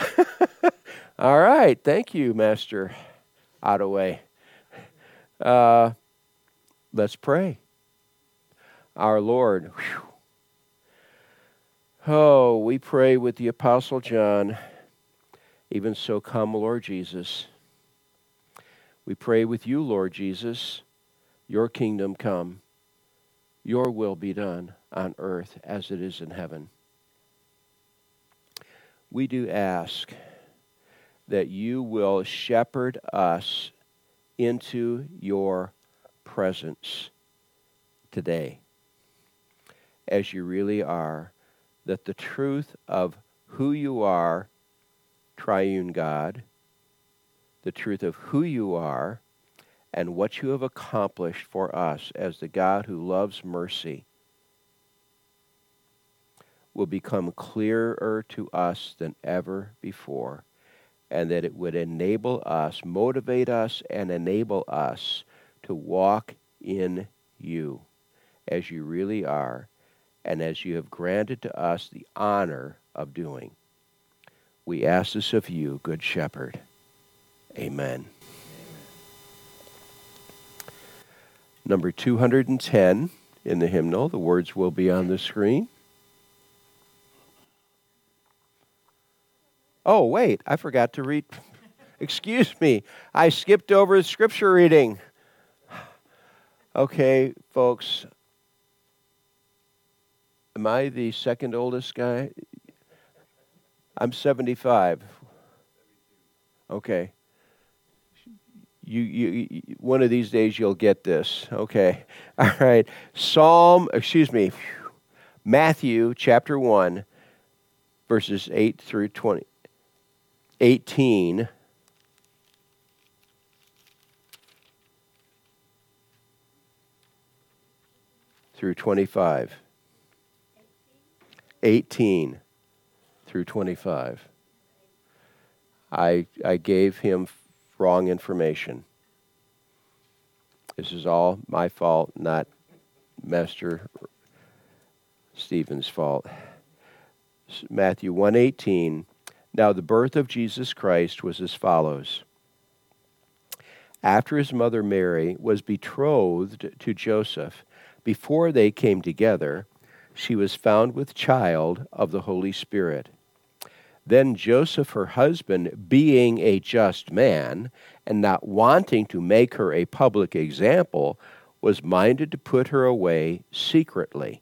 All right. Thank you, Master Ottaway. Uh, let's pray. Our Lord. Whew. Oh, we pray with the Apostle John. Even so, come, Lord Jesus. We pray with you, Lord Jesus. Your kingdom come. Your will be done on earth as it is in heaven. We do ask that you will shepherd us into your presence today. As you really are, that the truth of who you are, triune God, the truth of who you are, and what you have accomplished for us as the God who loves mercy will become clearer to us than ever before, and that it would enable us, motivate us, and enable us to walk in you as you really are, and as you have granted to us the honor of doing. We ask this of you, Good Shepherd. Amen. Number 210 in the hymnal. The words will be on the screen. Oh, wait, I forgot to read. Excuse me, I skipped over the scripture reading. Okay, folks. Am I the second oldest guy? I'm 75. Okay you, you, one of these days you'll get this. Okay. All right. Psalm, excuse me, Matthew chapter 1, verses 8 through 20, 18. Through 25. 18 through 25. I, I gave him wrong information. This is all my fault, not Master Stephen's fault. Matthew 1:18 Now the birth of Jesus Christ was as follows. After his mother Mary was betrothed to Joseph, before they came together, she was found with child of the Holy Spirit. Then Joseph, her husband, being a just man, and not wanting to make her a public example, was minded to put her away secretly.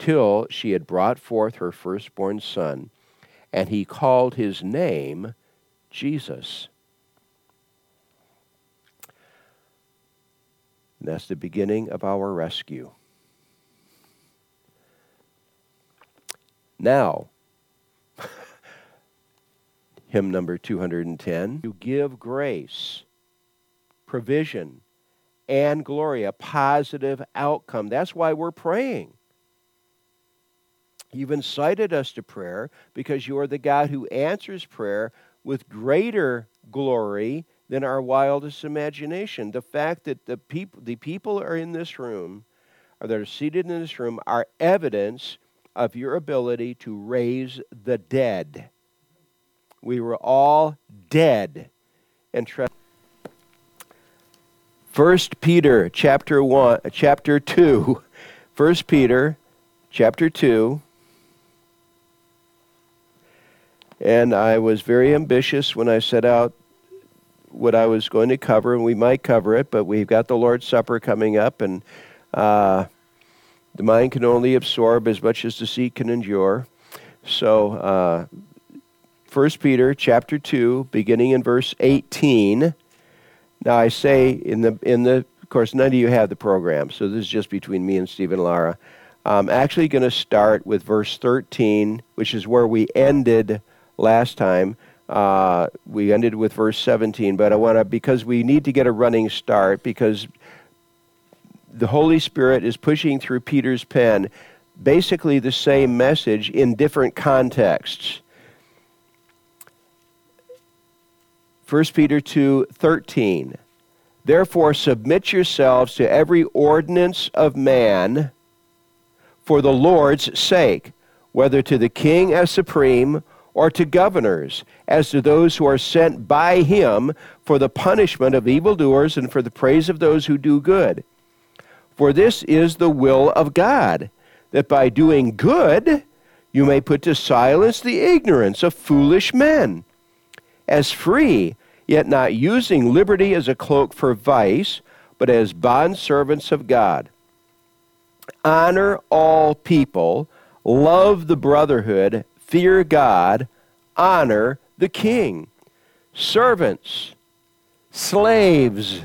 till she had brought forth her firstborn son, and he called his name Jesus. And that's the beginning of our rescue. Now, hymn number 210, you give grace, provision, and glory, a positive outcome. That's why we're praying. You've incited us to prayer because you are the God who answers prayer with greater glory than our wildest imagination. The fact that the people, the people are in this room, or that are seated in this room, are evidence of your ability to raise the dead. We were all dead and trust. First Peter chapter 1 chapter 2 First Peter chapter 2 And I was very ambitious when I set out what I was going to cover, and we might cover it, but we've got the Lord's Supper coming up, and uh, the mind can only absorb as much as the seat can endure. So, uh, 1 Peter chapter 2, beginning in verse 18. Now, I say in the, in the, of course, none of you have the program, so this is just between me and Stephen Lara. I'm actually going to start with verse 13, which is where we ended last time. Uh, we ended with verse 17, but I want to, because we need to get a running start, because the Holy Spirit is pushing through Peter's pen basically the same message in different contexts. 1 Peter 2 13. Therefore, submit yourselves to every ordinance of man for the Lord's sake, whether to the king as supreme or to governors, as to those who are sent by him for the punishment of evildoers and for the praise of those who do good. For this is the will of God, that by doing good you may put to silence the ignorance of foolish men. As free, yet not using liberty as a cloak for vice, but as bondservants of God. Honor all people, love the brotherhood, fear God, honor the king. Servants, slaves,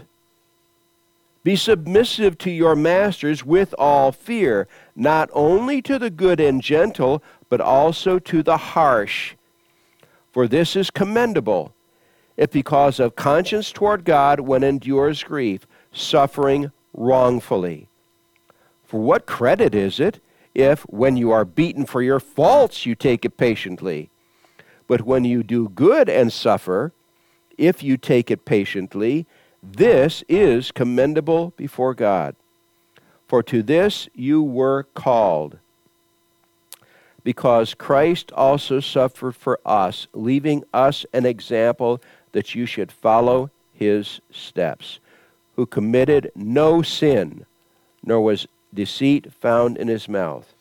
be submissive to your masters with all fear, not only to the good and gentle, but also to the harsh. For this is commendable, if because of conscience toward God one endures grief, suffering wrongfully. For what credit is it if, when you are beaten for your faults, you take it patiently? But when you do good and suffer, if you take it patiently, this is commendable before God. For to this you were called, because Christ also suffered for us, leaving us an example that you should follow his steps, who committed no sin, nor was deceit found in his mouth,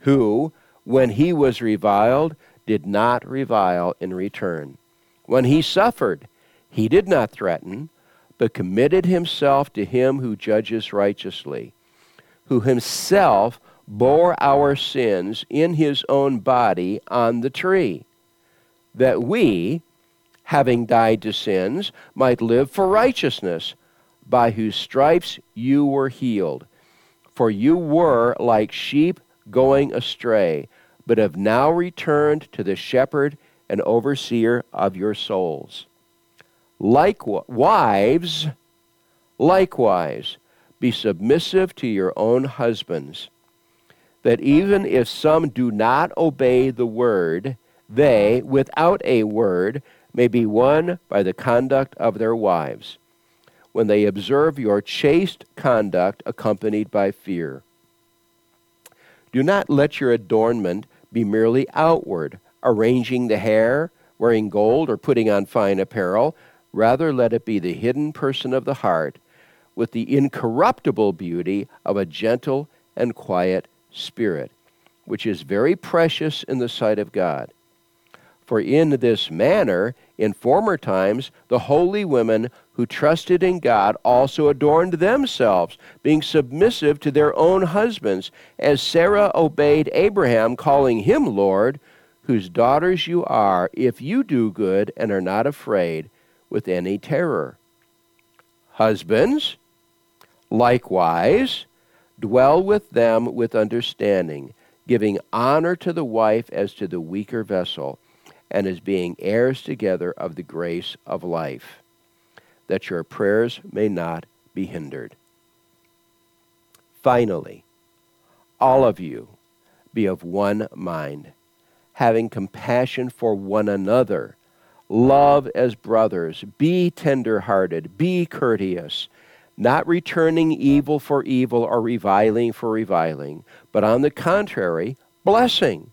who, when he was reviled, did not revile in return. When he suffered, he did not threaten but committed himself to him who judges righteously, who himself bore our sins in his own body on the tree, that we, having died to sins, might live for righteousness, by whose stripes you were healed. For you were like sheep going astray, but have now returned to the shepherd and overseer of your souls. Likewise, wives, likewise, be submissive to your own husbands, that even if some do not obey the word, they, without a word, may be won by the conduct of their wives, when they observe your chaste conduct accompanied by fear. Do not let your adornment be merely outward, arranging the hair, wearing gold, or putting on fine apparel Rather, let it be the hidden person of the heart with the incorruptible beauty of a gentle and quiet spirit, which is very precious in the sight of God. For in this manner, in former times, the holy women who trusted in God also adorned themselves, being submissive to their own husbands, as Sarah obeyed Abraham, calling him Lord, whose daughters you are, if you do good and are not afraid with any terror. Husbands, likewise, dwell with them with understanding, giving honor to the wife as to the weaker vessel, and as being heirs together of the grace of life, that your prayers may not be hindered. Finally, all of you be of one mind, having compassion for one another Love as brothers. Be tender-hearted. Be courteous, not returning evil for evil or reviling for reviling, but on the contrary, blessing,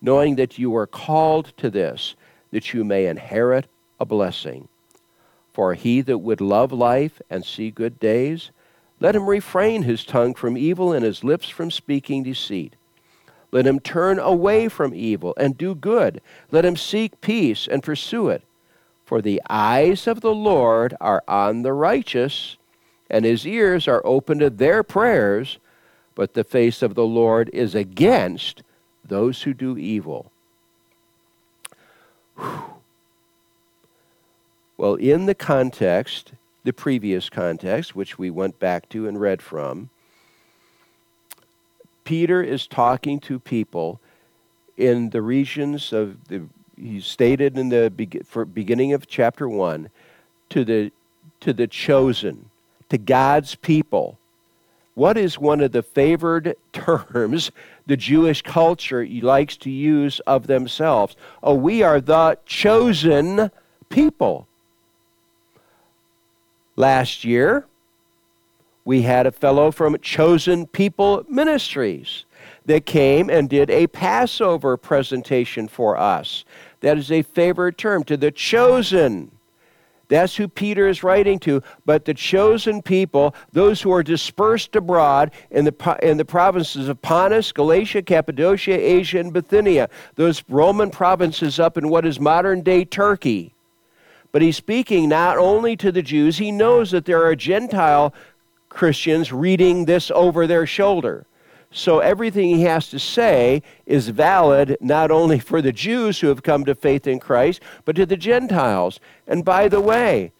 knowing that you are called to this, that you may inherit a blessing. For he that would love life and see good days, let him refrain his tongue from evil and his lips from speaking deceit. Let him turn away from evil and do good. Let him seek peace and pursue it. For the eyes of the Lord are on the righteous, and his ears are open to their prayers, but the face of the Lord is against those who do evil. Whew. Well, in the context, the previous context, which we went back to and read from, Peter is talking to people in the regions of the he stated in the beginning of chapter 1 to the to the chosen to God's people. What is one of the favored terms the Jewish culture likes to use of themselves? Oh we are the chosen people last year we had a fellow from Chosen People Ministries that came and did a Passover presentation for us. That is a favorite term to the chosen. That's who Peter is writing to. But the chosen people, those who are dispersed abroad in the, in the provinces of Pontus, Galatia, Cappadocia, Asia, and Bithynia, those Roman provinces up in what is modern day Turkey. But he's speaking not only to the Jews, he knows that there are Gentile Christians reading this over their shoulder. So everything he has to say is valid not only for the Jews who have come to faith in Christ, but to the Gentiles. And by the way,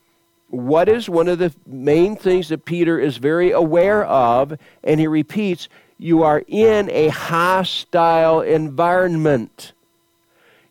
what is one of the main things that Peter is very aware of? And he repeats, you are in a hostile environment.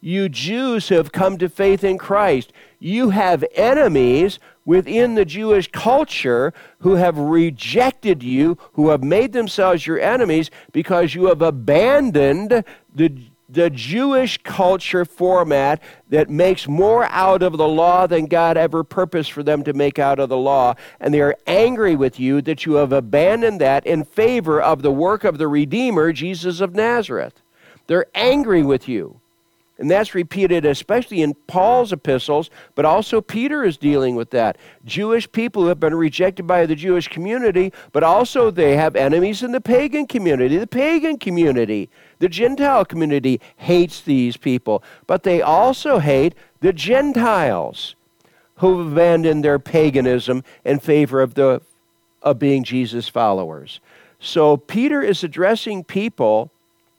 You Jews who have come to faith in Christ, you have enemies within the Jewish culture who have rejected you, who have made themselves your enemies because you have abandoned the, the Jewish culture format that makes more out of the law than God ever purposed for them to make out of the law. And they are angry with you that you have abandoned that in favor of the work of the Redeemer, Jesus of Nazareth. They're angry with you. And that's repeated especially in Paul's epistles, but also Peter is dealing with that. Jewish people who have been rejected by the Jewish community, but also they have enemies in the pagan community. The pagan community, the Gentile community hates these people, but they also hate the Gentiles who have abandoned their paganism in favor of the of being Jesus followers. So Peter is addressing people.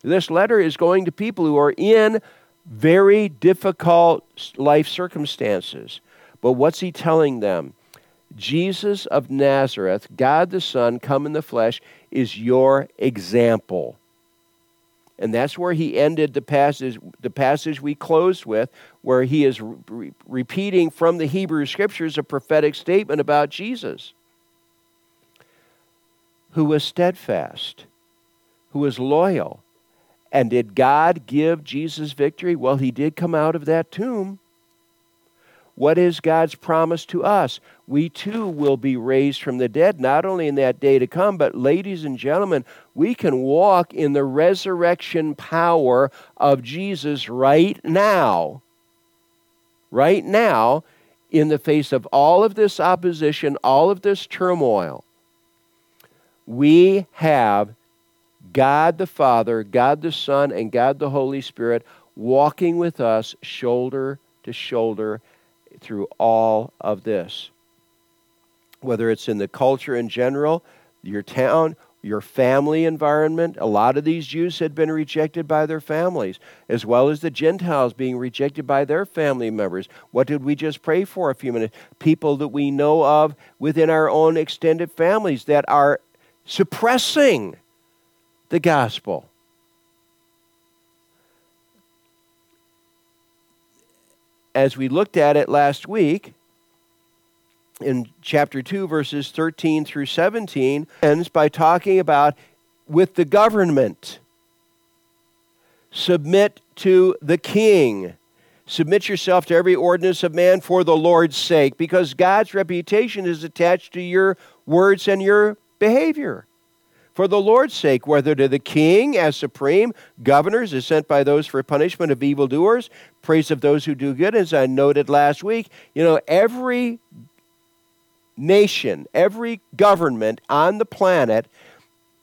This letter is going to people who are in very difficult life circumstances. But what's he telling them? Jesus of Nazareth, God the Son, come in the flesh, is your example. And that's where he ended the passage, the passage we closed with, where he is re- repeating from the Hebrew Scriptures a prophetic statement about Jesus, who was steadfast, who was loyal, and did God give Jesus victory? Well, he did come out of that tomb. What is God's promise to us? We too will be raised from the dead, not only in that day to come, but, ladies and gentlemen, we can walk in the resurrection power of Jesus right now. Right now, in the face of all of this opposition, all of this turmoil. We have God the Father, God the Son, and God the Holy Spirit walking with us shoulder to shoulder through all of this. Whether it's in the culture in general, your town, your family environment. A lot of these Jews had been rejected by their families, as well as the Gentiles being rejected by their family members. What did we just pray for a few minutes? People that we know of within our own extended families that are suppressing the gospel. As we looked at it last week, in chapter 2, verses 13 through 17, ends by talking about with the government. Submit to the king. Submit yourself to every ordinance of man for the Lord's sake, because God's reputation is attached to your words and your behavior for the Lord's sake, whether to the king as supreme, governors as sent by those for punishment of evildoers, praise of those who do good. As I noted last week, you know, every nation, every government on the planet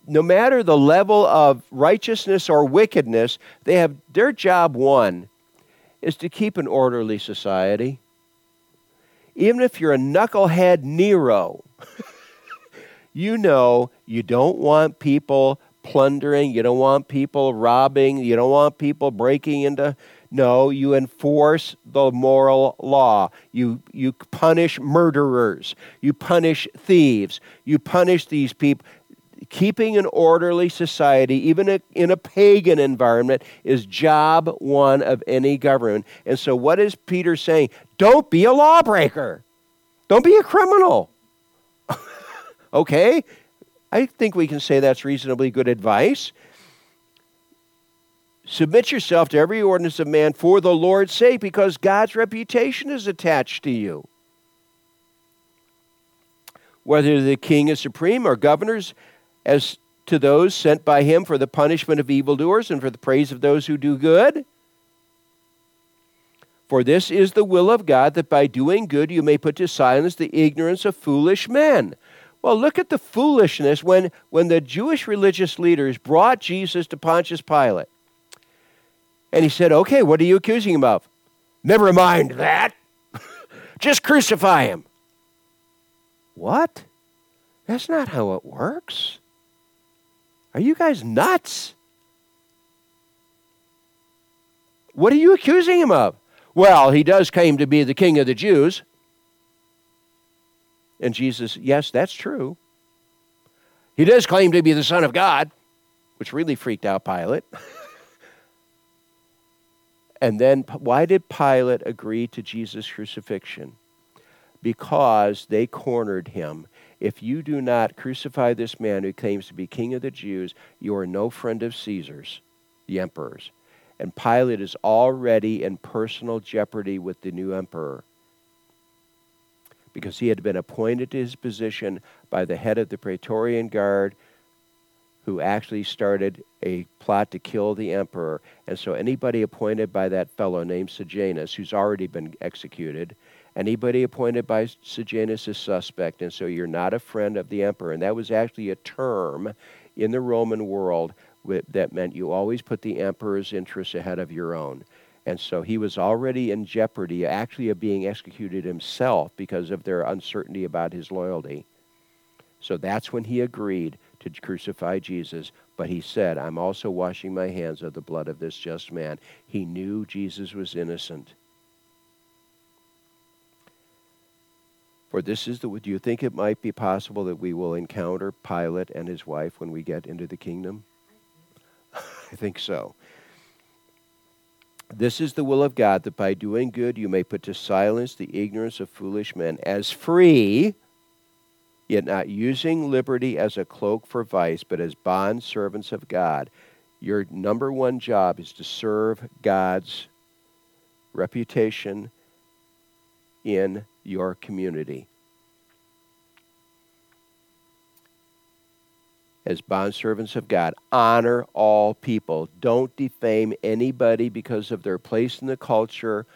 no matter the level of righteousness or wickedness, they have their job one is to keep an orderly society. Even if you're a knucklehead Nero, you know you don't want people plundering, you don't want people robbing, you don't want people breaking into no, you enforce the moral law. You, you punish murderers. You punish thieves. You punish these people. Keeping an orderly society, even in a pagan environment, is job one of any government. And so, what is Peter saying? Don't be a lawbreaker. Don't be a criminal. okay? I think we can say that's reasonably good advice. Submit yourself to every ordinance of man for the Lord's sake, because God's reputation is attached to you. Whether the king is supreme or governors, as to those sent by him for the punishment of evildoers and for the praise of those who do good. For this is the will of God, that by doing good you may put to silence the ignorance of foolish men. Well, look at the foolishness when, when the Jewish religious leaders brought Jesus to Pontius Pilate. And he said, Okay, what are you accusing him of? Never mind that. Just crucify him. What? That's not how it works. Are you guys nuts? What are you accusing him of? Well, he does claim to be the king of the Jews. And Jesus, yes, that's true. He does claim to be the Son of God, which really freaked out Pilate. And then, why did Pilate agree to Jesus' crucifixion? Because they cornered him. If you do not crucify this man who claims to be king of the Jews, you are no friend of Caesar's, the emperor's. And Pilate is already in personal jeopardy with the new emperor because he had been appointed to his position by the head of the Praetorian Guard who actually started a plot to kill the emperor. And so anybody appointed by that fellow named Sejanus, who's already been executed, anybody appointed by Sejanus is suspect. And so you're not a friend of the emperor. And that was actually a term in the Roman world that meant you always put the emperor's interests ahead of your own. And so he was already in jeopardy, actually, of being executed himself because of their uncertainty about his loyalty. So that's when he agreed to crucify Jesus, but he said, I'm also washing my hands of the blood of this just man. He knew Jesus was innocent. For this is the. Do you think it might be possible that we will encounter Pilate and his wife when we get into the kingdom? I think so. This is the will of God, that by doing good you may put to silence the ignorance of foolish men, as free yet not using liberty as a cloak for vice, but as bond servants of God. Your number one job is to serve God's reputation in your community. As bond servants of God, honor all people. Don't defame anybody because of their place in the culture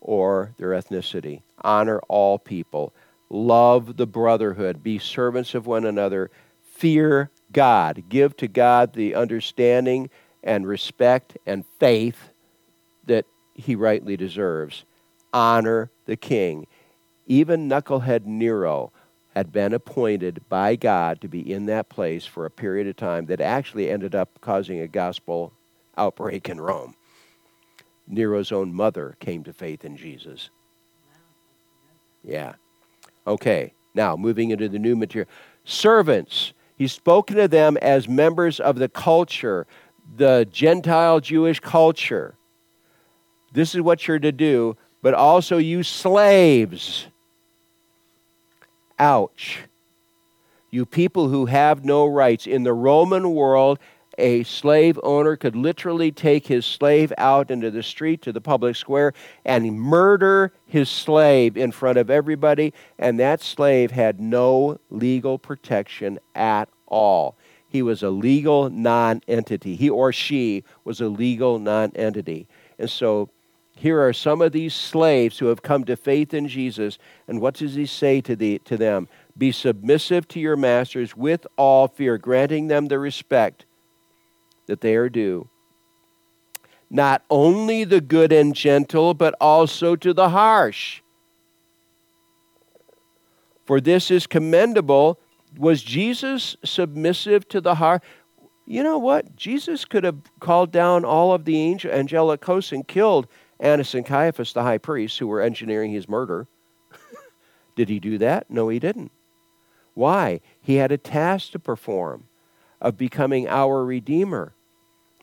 or their ethnicity. Honor all people love the brotherhood, be servants of one another, fear God, give to God the understanding and respect and faith that he rightly deserves. Honor the king. Even knucklehead Nero had been appointed by God to be in that place for a period of time that actually ended up causing a gospel outbreak in Rome. Nero's own mother came to faith in Jesus. Yeah. Okay, now moving into the new material. Servants, he's spoken to them as members of the culture, the Gentile Jewish culture. This is what you're to do, but also you slaves. Ouch. You people who have no rights. In the Roman world, a slave owner could literally take his slave out into the street to the public square and murder his slave in front of everybody, and that slave had no legal protection at all. He was a legal non entity. He or she was a legal non entity. And so Here are some of these slaves who have come to faith in Jesus. And what does he say to, the, to them? Be submissive to your masters with all fear, granting them the respect that they are due. Not only the good and gentle, but also to the harsh. For this is commendable. Was Jesus submissive to the harsh? You know what? Jesus could have called down all of the angel, angelic hosts and killed Annas and Caiaphas, the high priests, who were engineering his murder. Did he do that? No, he didn't. Why? He had a task to perform of becoming our Redeemer.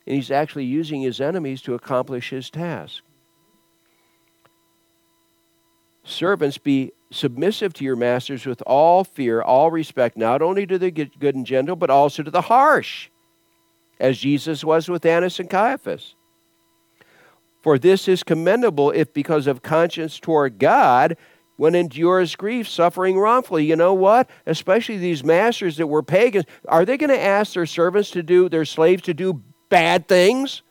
And he's actually using his enemies to accomplish his task. Servants, be submissive to your masters with all fear, all respect, not only to the good and gentle, but also to the harsh, as Jesus was with Annas and Caiaphas. For this is commendable if, because of conscience toward God, one endures grief, suffering wrongfully. You know what? Especially these masters that were pagans, are they going to ask their servants to do, their slaves to do bad things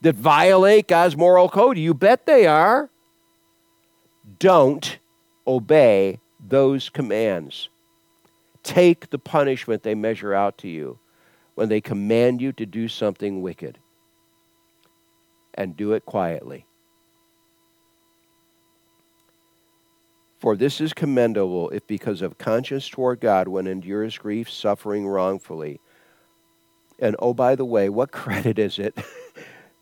that violate God's moral code? You bet they are. Don't obey those commands. Take the punishment they measure out to you when they command you to do something wicked and do it quietly. For this is commendable if, because of conscience toward God, one endures grief, suffering wrongfully. And oh, by the way, what credit is it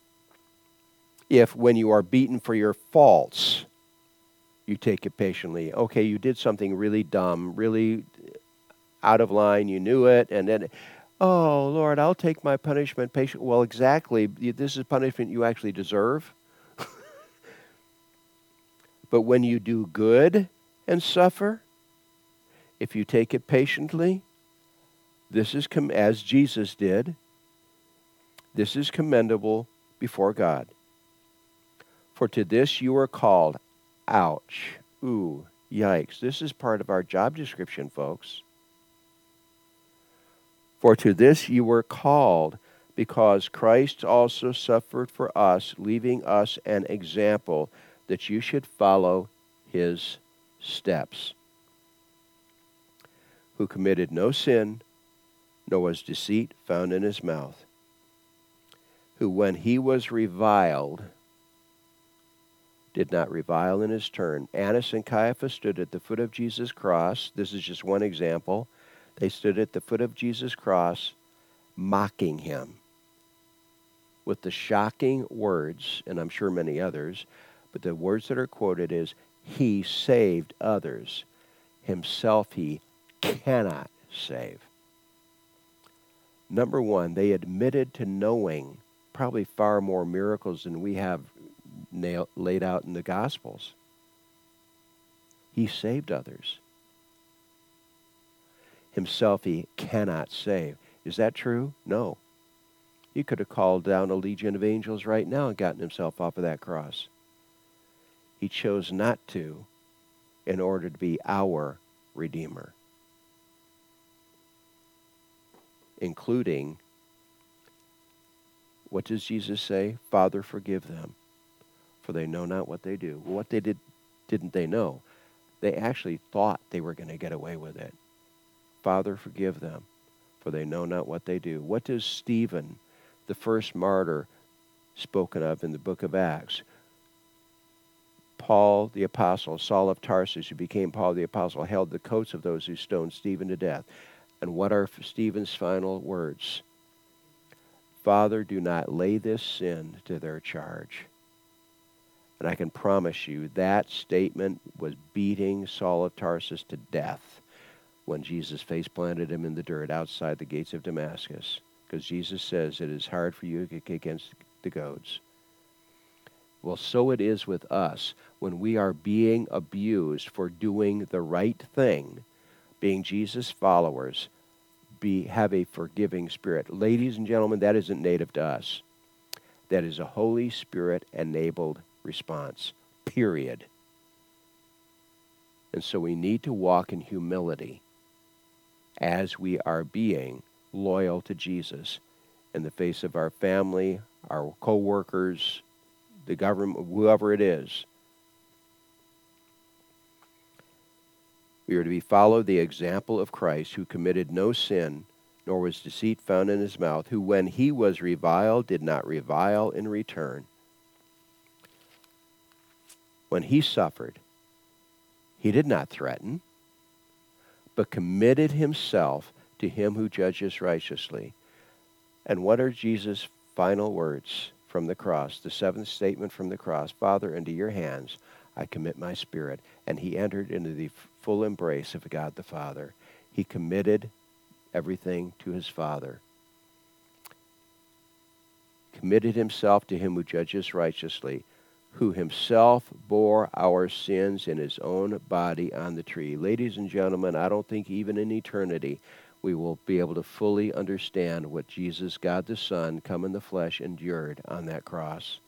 if, when you are beaten for your faults, you take it patiently? Okay, you did something really dumb, really out of line, you knew it, and then Oh, Lord, I'll take my punishment patient. Well, exactly. This is punishment you actually deserve. but when you do good and suffer, if you take it patiently, this is com- as Jesus did. This is commendable before God. For to this you are called. Ouch. Ooh, yikes. This is part of our job description, folks. For to this you were called, because Christ also suffered for us, leaving us an example that you should follow his steps. Who committed no sin, nor was deceit found in his mouth. Who, when he was reviled, did not revile in his turn. Annas and Caiaphas stood at the foot of Jesus' cross. This is just one example. They stood at the foot of Jesus' cross, mocking him with the shocking words, and I'm sure many others, but the words that are quoted is, He saved others. Himself he cannot save. Number one, they admitted to knowing probably far more miracles than we have nailed, laid out in the Gospels. He saved others himself he cannot save. Is that true? No. He could have called down a legion of angels right now and gotten himself off of that cross. He chose not to in order to be our Redeemer, including what does Jesus say? Father, forgive them, for they know not what they do. What they did, didn't they know? They actually thought they were going to get away with it. Father, forgive them, for they know not what they do. What does Stephen, the first martyr spoken of in the book of Acts, Paul the apostle, Saul of Tarsus, who became Paul the apostle, held the coats of those who stoned Stephen to death. And what are Stephen's final words? Father, do not lay this sin to their charge. And I can promise you that statement was beating Saul of Tarsus to death when Jesus face planted him in the dirt outside the gates of Damascus. Because Jesus says it is hard for you to kick against the goads. Well, so it is with us when we are being abused for doing the right thing, being Jesus' followers, be, have a forgiving spirit. Ladies and gentlemen, that isn't native to us. That is a Holy Spirit enabled response, period. And so we need to walk in humility as we are being loyal to Jesus in the face of our family, our coworkers, the government, whoever it is. We are to be follow the example of Christ, who committed no sin, nor was deceit found in his mouth, who when he was reviled did not revile in return. When he suffered, he did not threaten, but committed himself to him who judges righteously. And what are Jesus' final words from the cross? The seventh statement from the cross Father, into your hands I commit my spirit. And he entered into the full embrace of God the Father. He committed everything to his Father. Committed himself to him who judges righteously, who himself bore our sins in his own body on the tree. Ladies and gentlemen, I don't think even in eternity we will be able to fully understand what Jesus, God the Son, come in the flesh, endured on that cross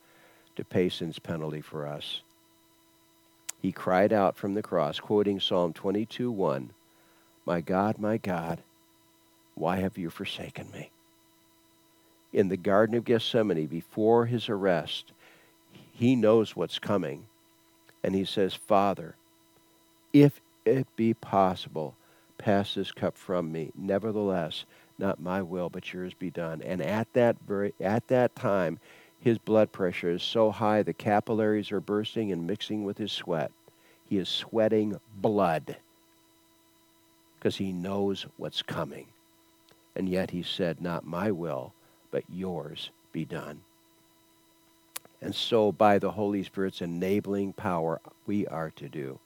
to pay sin's penalty for us. He cried out from the cross, quoting Psalm 22 1, My God, my God, why have you forsaken me? In the Garden of Gethsemane, before his arrest, he knows what's coming. And he says, Father, if it be possible, pass this cup from me. Nevertheless, not my will, but yours be done. And at that very at that time, his blood pressure is so high the capillaries are bursting and mixing with his sweat. He is sweating blood because he knows what's coming. And yet he said, Not my will, but yours be done. And so, by the Holy Spirit's enabling power, we are to do.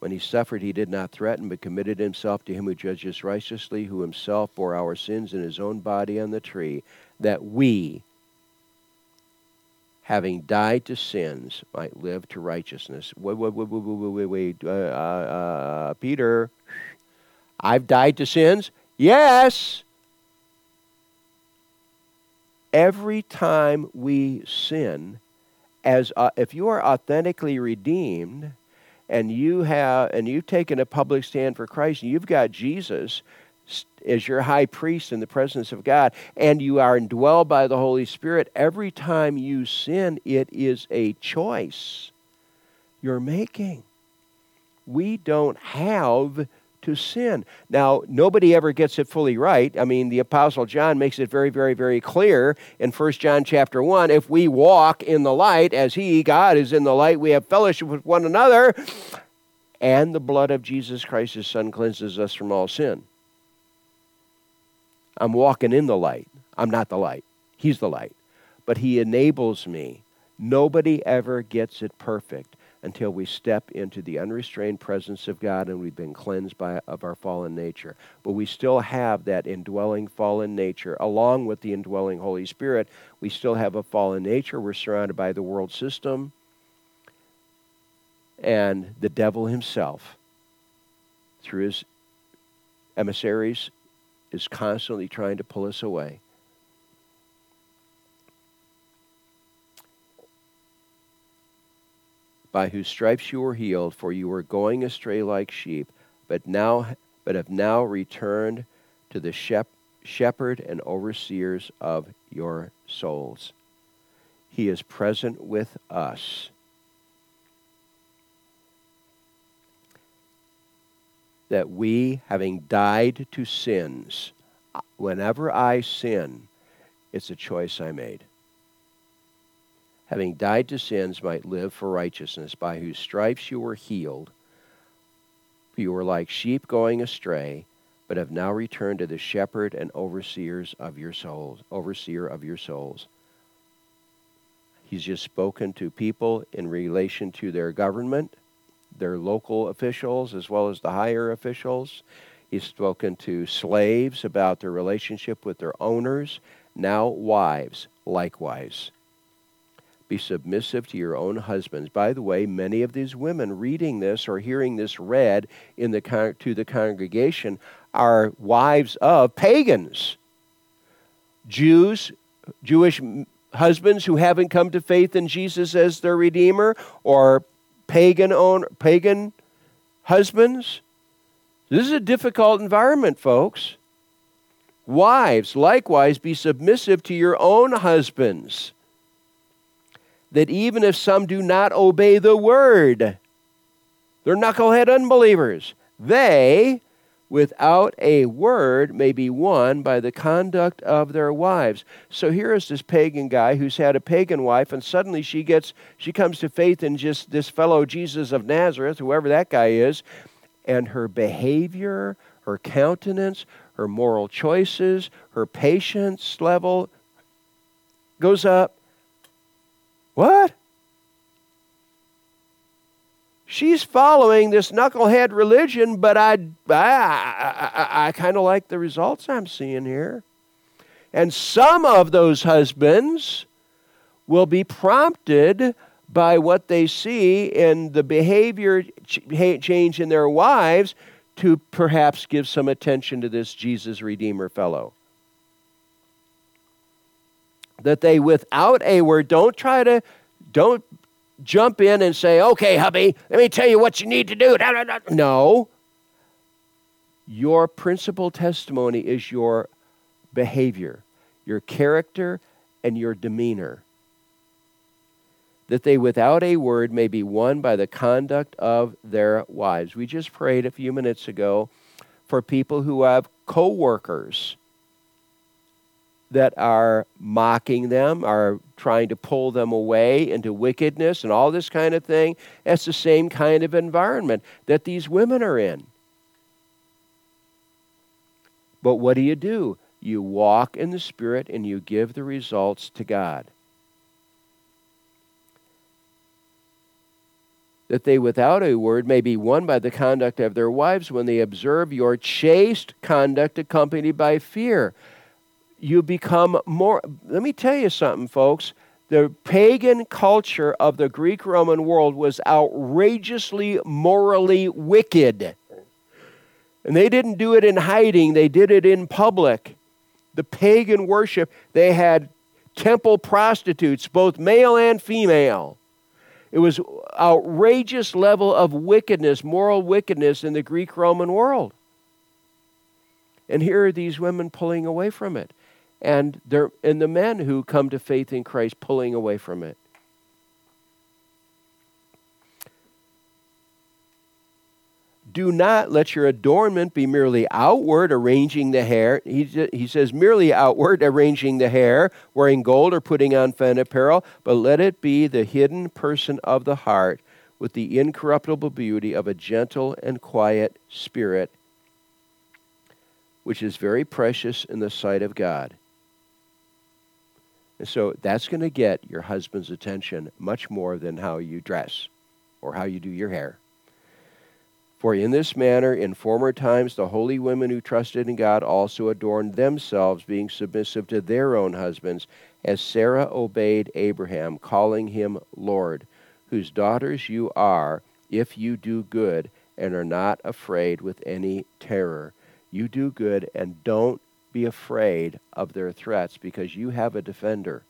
When he suffered, he did not threaten, but committed himself to him who judges righteously, who himself bore our sins in his own body on the tree, that we, having died to sins, might live to righteousness. Wait, wait, wait, wait, wait, wait, wait. Uh, uh, uh, Peter, I've died to sins? Yes. Every time we sin, as uh, if you are authentically redeemed, and you have and you've taken a public stand for Christ and you've got Jesus as your high priest in the presence of God and you are indwelled by the Holy Spirit every time you sin it is a choice you're making. We don't have to sin. Now, nobody ever gets it fully right. I mean, the apostle John makes it very very very clear in 1 John chapter 1, if we walk in the light as he God is in the light, we have fellowship with one another, and the blood of Jesus Christ his son cleanses us from all sin. I'm walking in the light. I'm not the light. He's the light. But he enables me. Nobody ever gets it perfect until we step into the unrestrained presence of God and we've been cleansed by, of our fallen nature. But we still have that indwelling fallen nature, along with the indwelling Holy Spirit. We still have a fallen nature. We're surrounded by the world system and the devil himself, through his emissaries, is constantly trying to pull us away. By whose stripes you were healed, for you were going astray like sheep, but now but have now returned to the shep- shepherd and overseers of your souls. He is present with us. That we, having died to sins, whenever I sin, it's a choice I made having died to sins, might live for righteousness, by whose stripes you were healed. You were like sheep going astray, but have now returned to the shepherd and overseers of your souls, overseer of your souls. He's just spoken to people in relation to their government, their local officials, as well as the higher officials. He's spoken to slaves about their relationship with their owners. Now, wives, likewise. Be submissive to your own husbands. By the way, many of these women reading this or hearing this read in the con- to the congregation are wives of pagans. Jews, Jewish husbands who haven't come to faith in Jesus as their redeemer or pagan own, pagan husbands. This is a difficult environment, folks. Wives, likewise, be submissive to your own husbands, that even if some do not obey the word, they're knucklehead unbelievers, they, without a word, may be won by the conduct of their wives. So here is this pagan guy who's had a pagan wife, and suddenly she gets she comes to faith in just this fellow Jesus of Nazareth, whoever that guy is, and her behavior, her countenance, her moral choices, her patience level goes up. What? She's following this knucklehead religion, but I, I, I, I kind of like the results I'm seeing here. And some of those husbands will be prompted by what they see in the behavior change in their wives to perhaps give some attention to this Jesus Redeemer fellow. That they, without a word, don't try to, don't jump in and say, okay, hubby, let me tell you what you need to do. No. Your principal testimony is your behavior, your character, and your demeanor that they without a word may be won by the conduct of their wives. We just prayed a few minutes ago for people who have co workers that are mocking them, are trying to pull them away into wickedness and all this kind of thing. That's the same kind of environment that these women are in. But what do you do? You walk in the Spirit and you give the results to God. that they without a word may be won by the conduct of their wives when they observe your chaste conduct accompanied by fear. You become more. Let me tell you something, folks. The pagan culture of the Greek Roman world was outrageously morally wicked. And they didn't do it in hiding, they did it in public. The pagan worship, they had temple prostitutes, both male and female. It was outrageous level of wickedness, moral wickedness in the Greek Roman world. And here are these women pulling away from it. And, they're, and the men who come to faith in Christ pulling away from it. do not let your adornment be merely outward, arranging the hair. He, he says, merely outward, arranging the hair, wearing gold or putting on fine apparel, but let it be the hidden person of the heart with the incorruptible beauty of a gentle and quiet spirit, which is very precious in the sight of God. So that's going to get your husband's attention much more than how you dress or how you do your hair. For in this manner, in former times, the holy women who trusted in God also adorned themselves, being submissive to their own husbands, as Sarah obeyed Abraham, calling him Lord, whose daughters you are, if you do good and are not afraid with any terror. You do good and don't be afraid of their threats, because you have a defender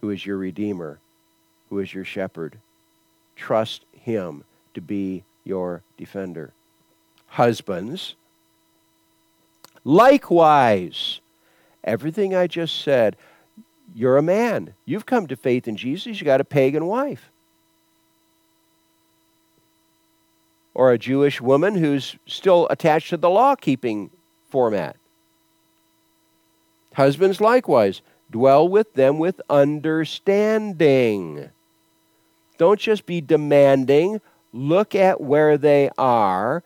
who is your Redeemer, who is your shepherd. Trust him to be your defender. Husbands, likewise, everything I just said, you're a man. You've come to faith in Jesus. You got a pagan wife. Or a Jewish woman who's still attached to the law keeping format. Husbands, likewise, dwell with them with understanding. Don't just be demanding look at where they are.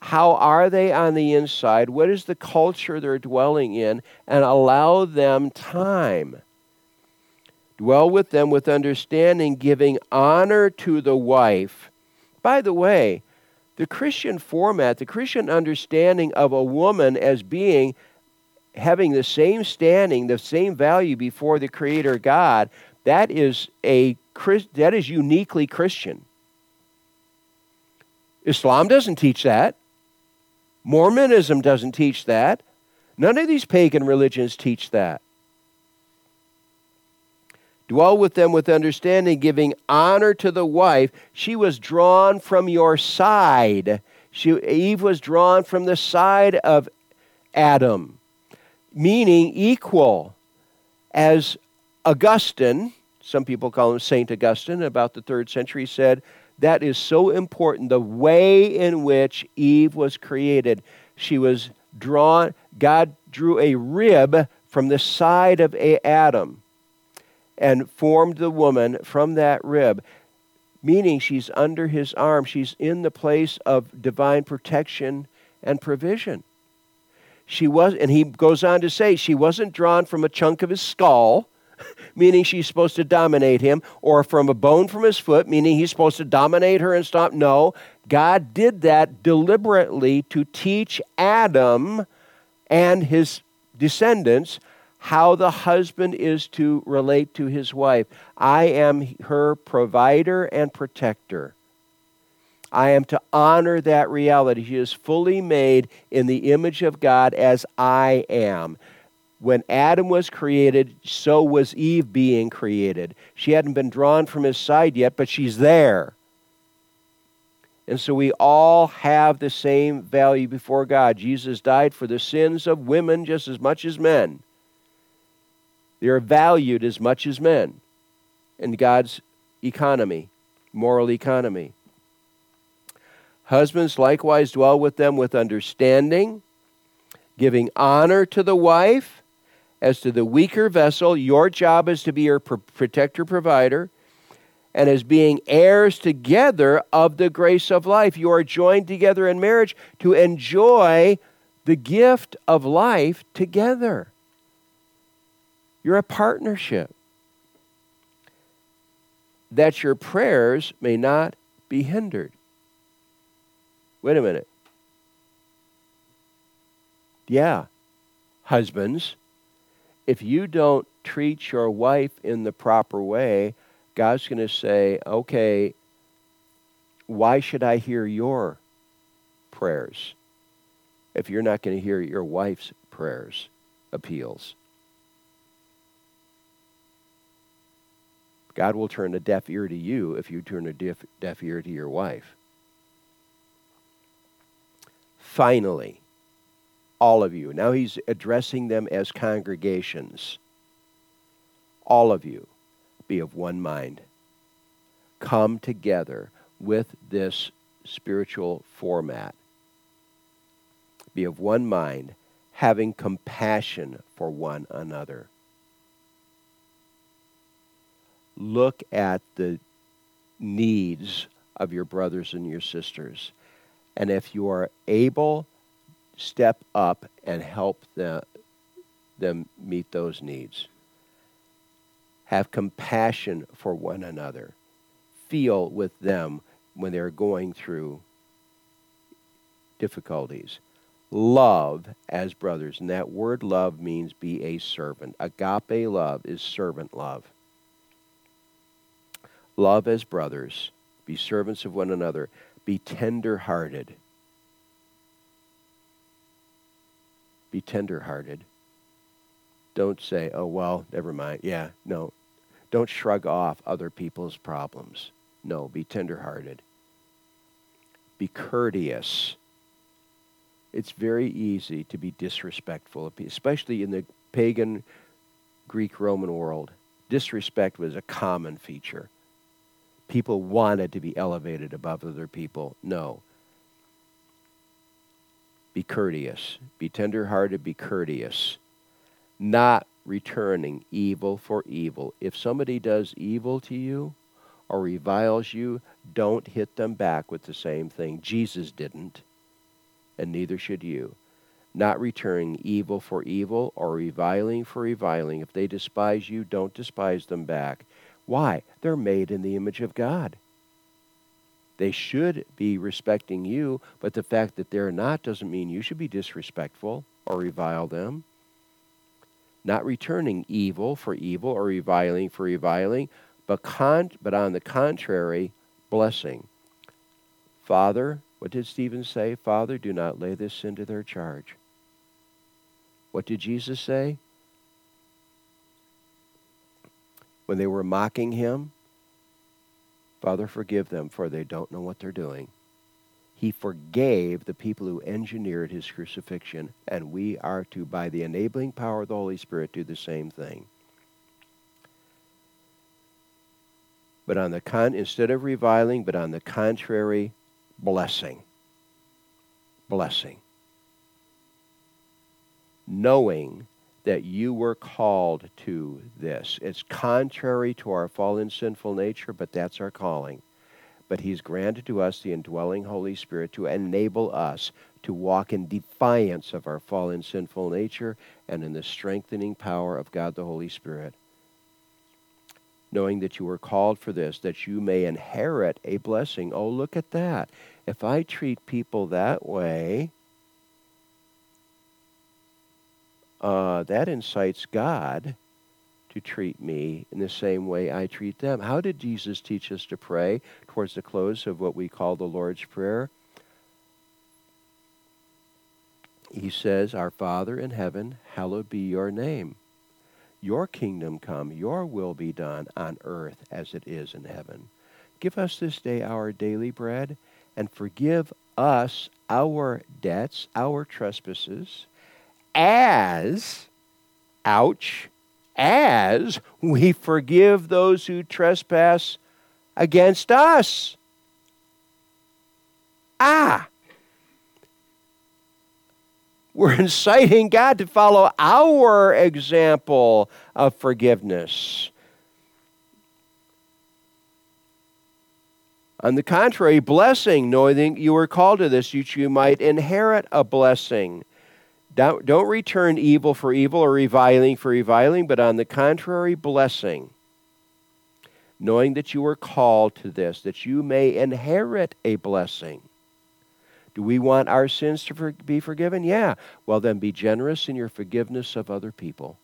How are they on the inside? What is the culture they're dwelling in? And allow them time. Dwell with them with understanding, giving honor to the wife. By the way, the Christian format, the Christian understanding of a woman as being having the same standing, the same value before the Creator God, that is a that is uniquely Christian. Islam doesn't teach that. Mormonism doesn't teach that. None of these pagan religions teach that. Dwell with them with understanding, giving honor to the wife. She was drawn from your side. She, Eve was drawn from the side of Adam, meaning equal. As Augustine, some people call him St. Augustine, about the third century, said, that is so important. The way in which Eve was created, she was drawn, God drew a rib from the side of Adam and formed the woman from that rib, meaning she's under his arm. She's in the place of divine protection and provision. She was, and he goes on to say, she wasn't drawn from a chunk of his skull, meaning she's supposed to dominate him, or from a bone from his foot, meaning he's supposed to dominate her and stop. No, God did that deliberately to teach Adam and his descendants how the husband is to relate to his wife. I am her provider and protector. I am to honor that reality. She is fully made in the image of God as I am. When Adam was created, so was Eve being created. She hadn't been drawn from his side yet, but she's there. And so we all have the same value before God. Jesus died for the sins of women just as much as men. They are valued as much as men in God's economy, moral economy. Husbands likewise dwell with them with understanding, giving honor to the wife as to the weaker vessel. Your job is to be your protector, provider and as being heirs together of the grace of life. You are joined together in marriage to enjoy the gift of life together. You're a partnership. That your prayers may not be hindered. Wait a minute. Yeah, husbands, if you don't treat your wife in the proper way, God's going to say, okay, why should I hear your prayers if you're not going to hear your wife's prayers, appeals? God will turn a deaf ear to you if you turn a deaf, deaf ear to your wife. Finally, all of you, now he's addressing them as congregations. All of you, be of one mind. Come together with this spiritual format. Be of one mind, having compassion for one another. Look at the needs of your brothers and your sisters. And if you are able, step up and help them, them meet those needs. Have compassion for one another. Feel with them when they're going through difficulties. Love as brothers. And that word love means be a servant. Agape love is servant love. Love as brothers. Be servants of one another. Be tender hearted. Be tender hearted. Don't say, oh, well, never mind. Yeah, no. Don't shrug off other people's problems. No, be tenderhearted. Be courteous. It's very easy to be disrespectful, especially in the pagan Greek Roman world. Disrespect was a common feature. People wanted to be elevated above other people. No. Be courteous. Be tenderhearted. Be courteous. Not returning evil for evil. If somebody does evil to you or reviles you, don't hit them back with the same thing. Jesus didn't, and neither should you. Not returning evil for evil or reviling for reviling. If they despise you, don't despise them back. Why? They're made in the image of God. They should be respecting you, but the fact that they're not doesn't mean you should be disrespectful or revile them not returning evil for evil or reviling for reviling, but, con- but on the contrary, blessing. Father, what did Stephen say? Father, do not lay this sin to their charge. What did Jesus say? When they were mocking him, Father, forgive them, for they don't know what they're doing. He forgave the people who engineered his crucifixion, and we are to, by the enabling power of the Holy Spirit, do the same thing. But on the con- instead of reviling, but on the contrary, blessing. Blessing. Knowing that you were called to this. It's contrary to our fallen sinful nature, but that's our calling but he's granted to us the indwelling Holy Spirit to enable us to walk in defiance of our fallen sinful nature and in the strengthening power of God the Holy Spirit. Knowing that you were called for this, that you may inherit a blessing. Oh, look at that. If I treat people that way, uh, that incites God to treat me in the same way I treat them. How did Jesus teach us to pray towards the close of what we call the Lord's Prayer? He says, Our Father in heaven, hallowed be your name. Your kingdom come, your will be done on earth as it is in heaven. Give us this day our daily bread, and forgive us our debts, our trespasses, as, ouch, as we forgive those who trespass against us. Ah! We're inciting God to follow our example of forgiveness. On the contrary, blessing, knowing you were called to this, that you might inherit a blessing. Don't, don't return evil for evil or reviling for reviling, but on the contrary, blessing. Knowing that you are called to this, that you may inherit a blessing. Do we want our sins to for, be forgiven? Yeah. Well, then be generous in your forgiveness of other people.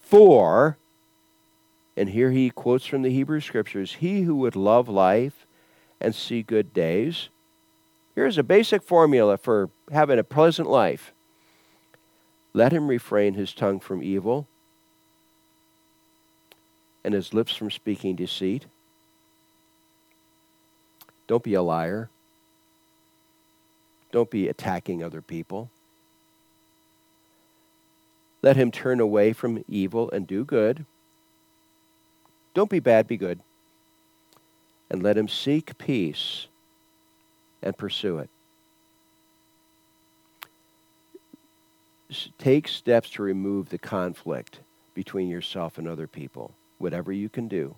For, and here he quotes from the Hebrew Scriptures, he who would love life and see good days Here's a basic formula for having a pleasant life let him refrain his tongue from evil and his lips from speaking deceit. Don't be a liar. Don't be attacking other people. Let him turn away from evil and do good. Don't be bad, be good. And let him seek peace and pursue it. Take steps to remove the conflict between yourself and other people, whatever you can do.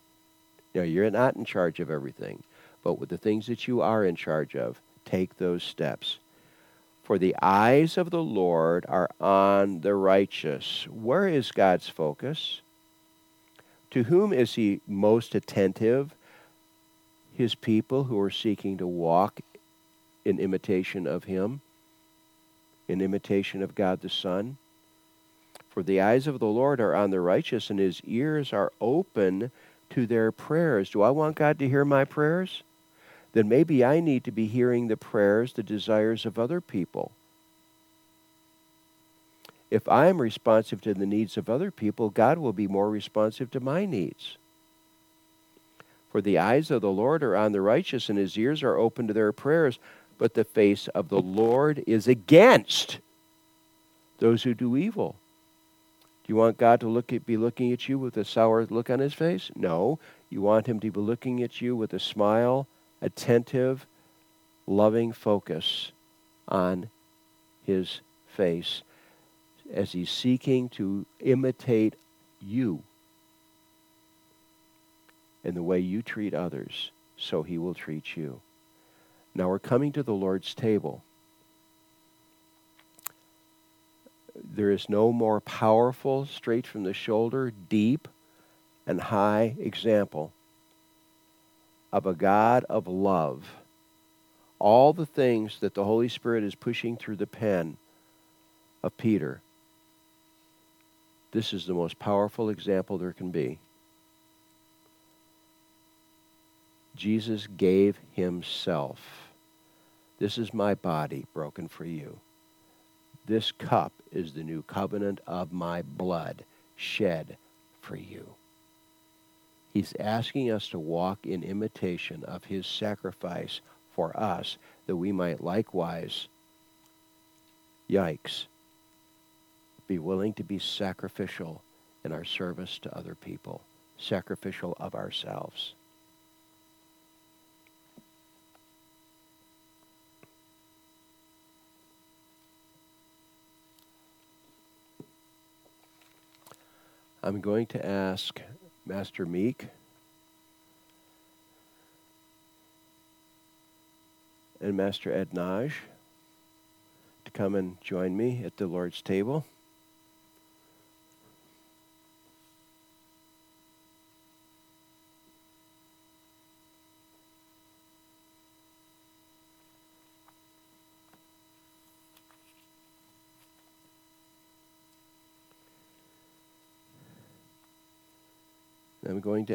Now, you're not in charge of everything, but with the things that you are in charge of, take those steps. For the eyes of the Lord are on the righteous. Where is God's focus? To whom is he most attentive? His people who are seeking to walk in imitation of him, in imitation of God the Son. For the eyes of the Lord are on the righteous, and his ears are open to their prayers. Do I want God to hear my prayers? Then maybe I need to be hearing the prayers, the desires of other people. If I am responsive to the needs of other people, God will be more responsive to my needs. For the eyes of the Lord are on the righteous, and his ears are open to their prayers but the face of the Lord is against those who do evil. Do you want God to look at, be looking at you with a sour look on his face? No. You want him to be looking at you with a smile, attentive, loving focus on his face as he's seeking to imitate you in the way you treat others, so he will treat you. Now we're coming to the Lord's table. There is no more powerful, straight from the shoulder, deep and high example of a God of love. All the things that the Holy Spirit is pushing through the pen of Peter. This is the most powerful example there can be. Jesus gave himself. This is my body broken for you. This cup is the new covenant of my blood shed for you. He's asking us to walk in imitation of his sacrifice for us that we might likewise, yikes, be willing to be sacrificial in our service to other people, sacrificial of ourselves. I'm going to ask Master Meek and Master Ednaj to come and join me at the Lord's table. Going to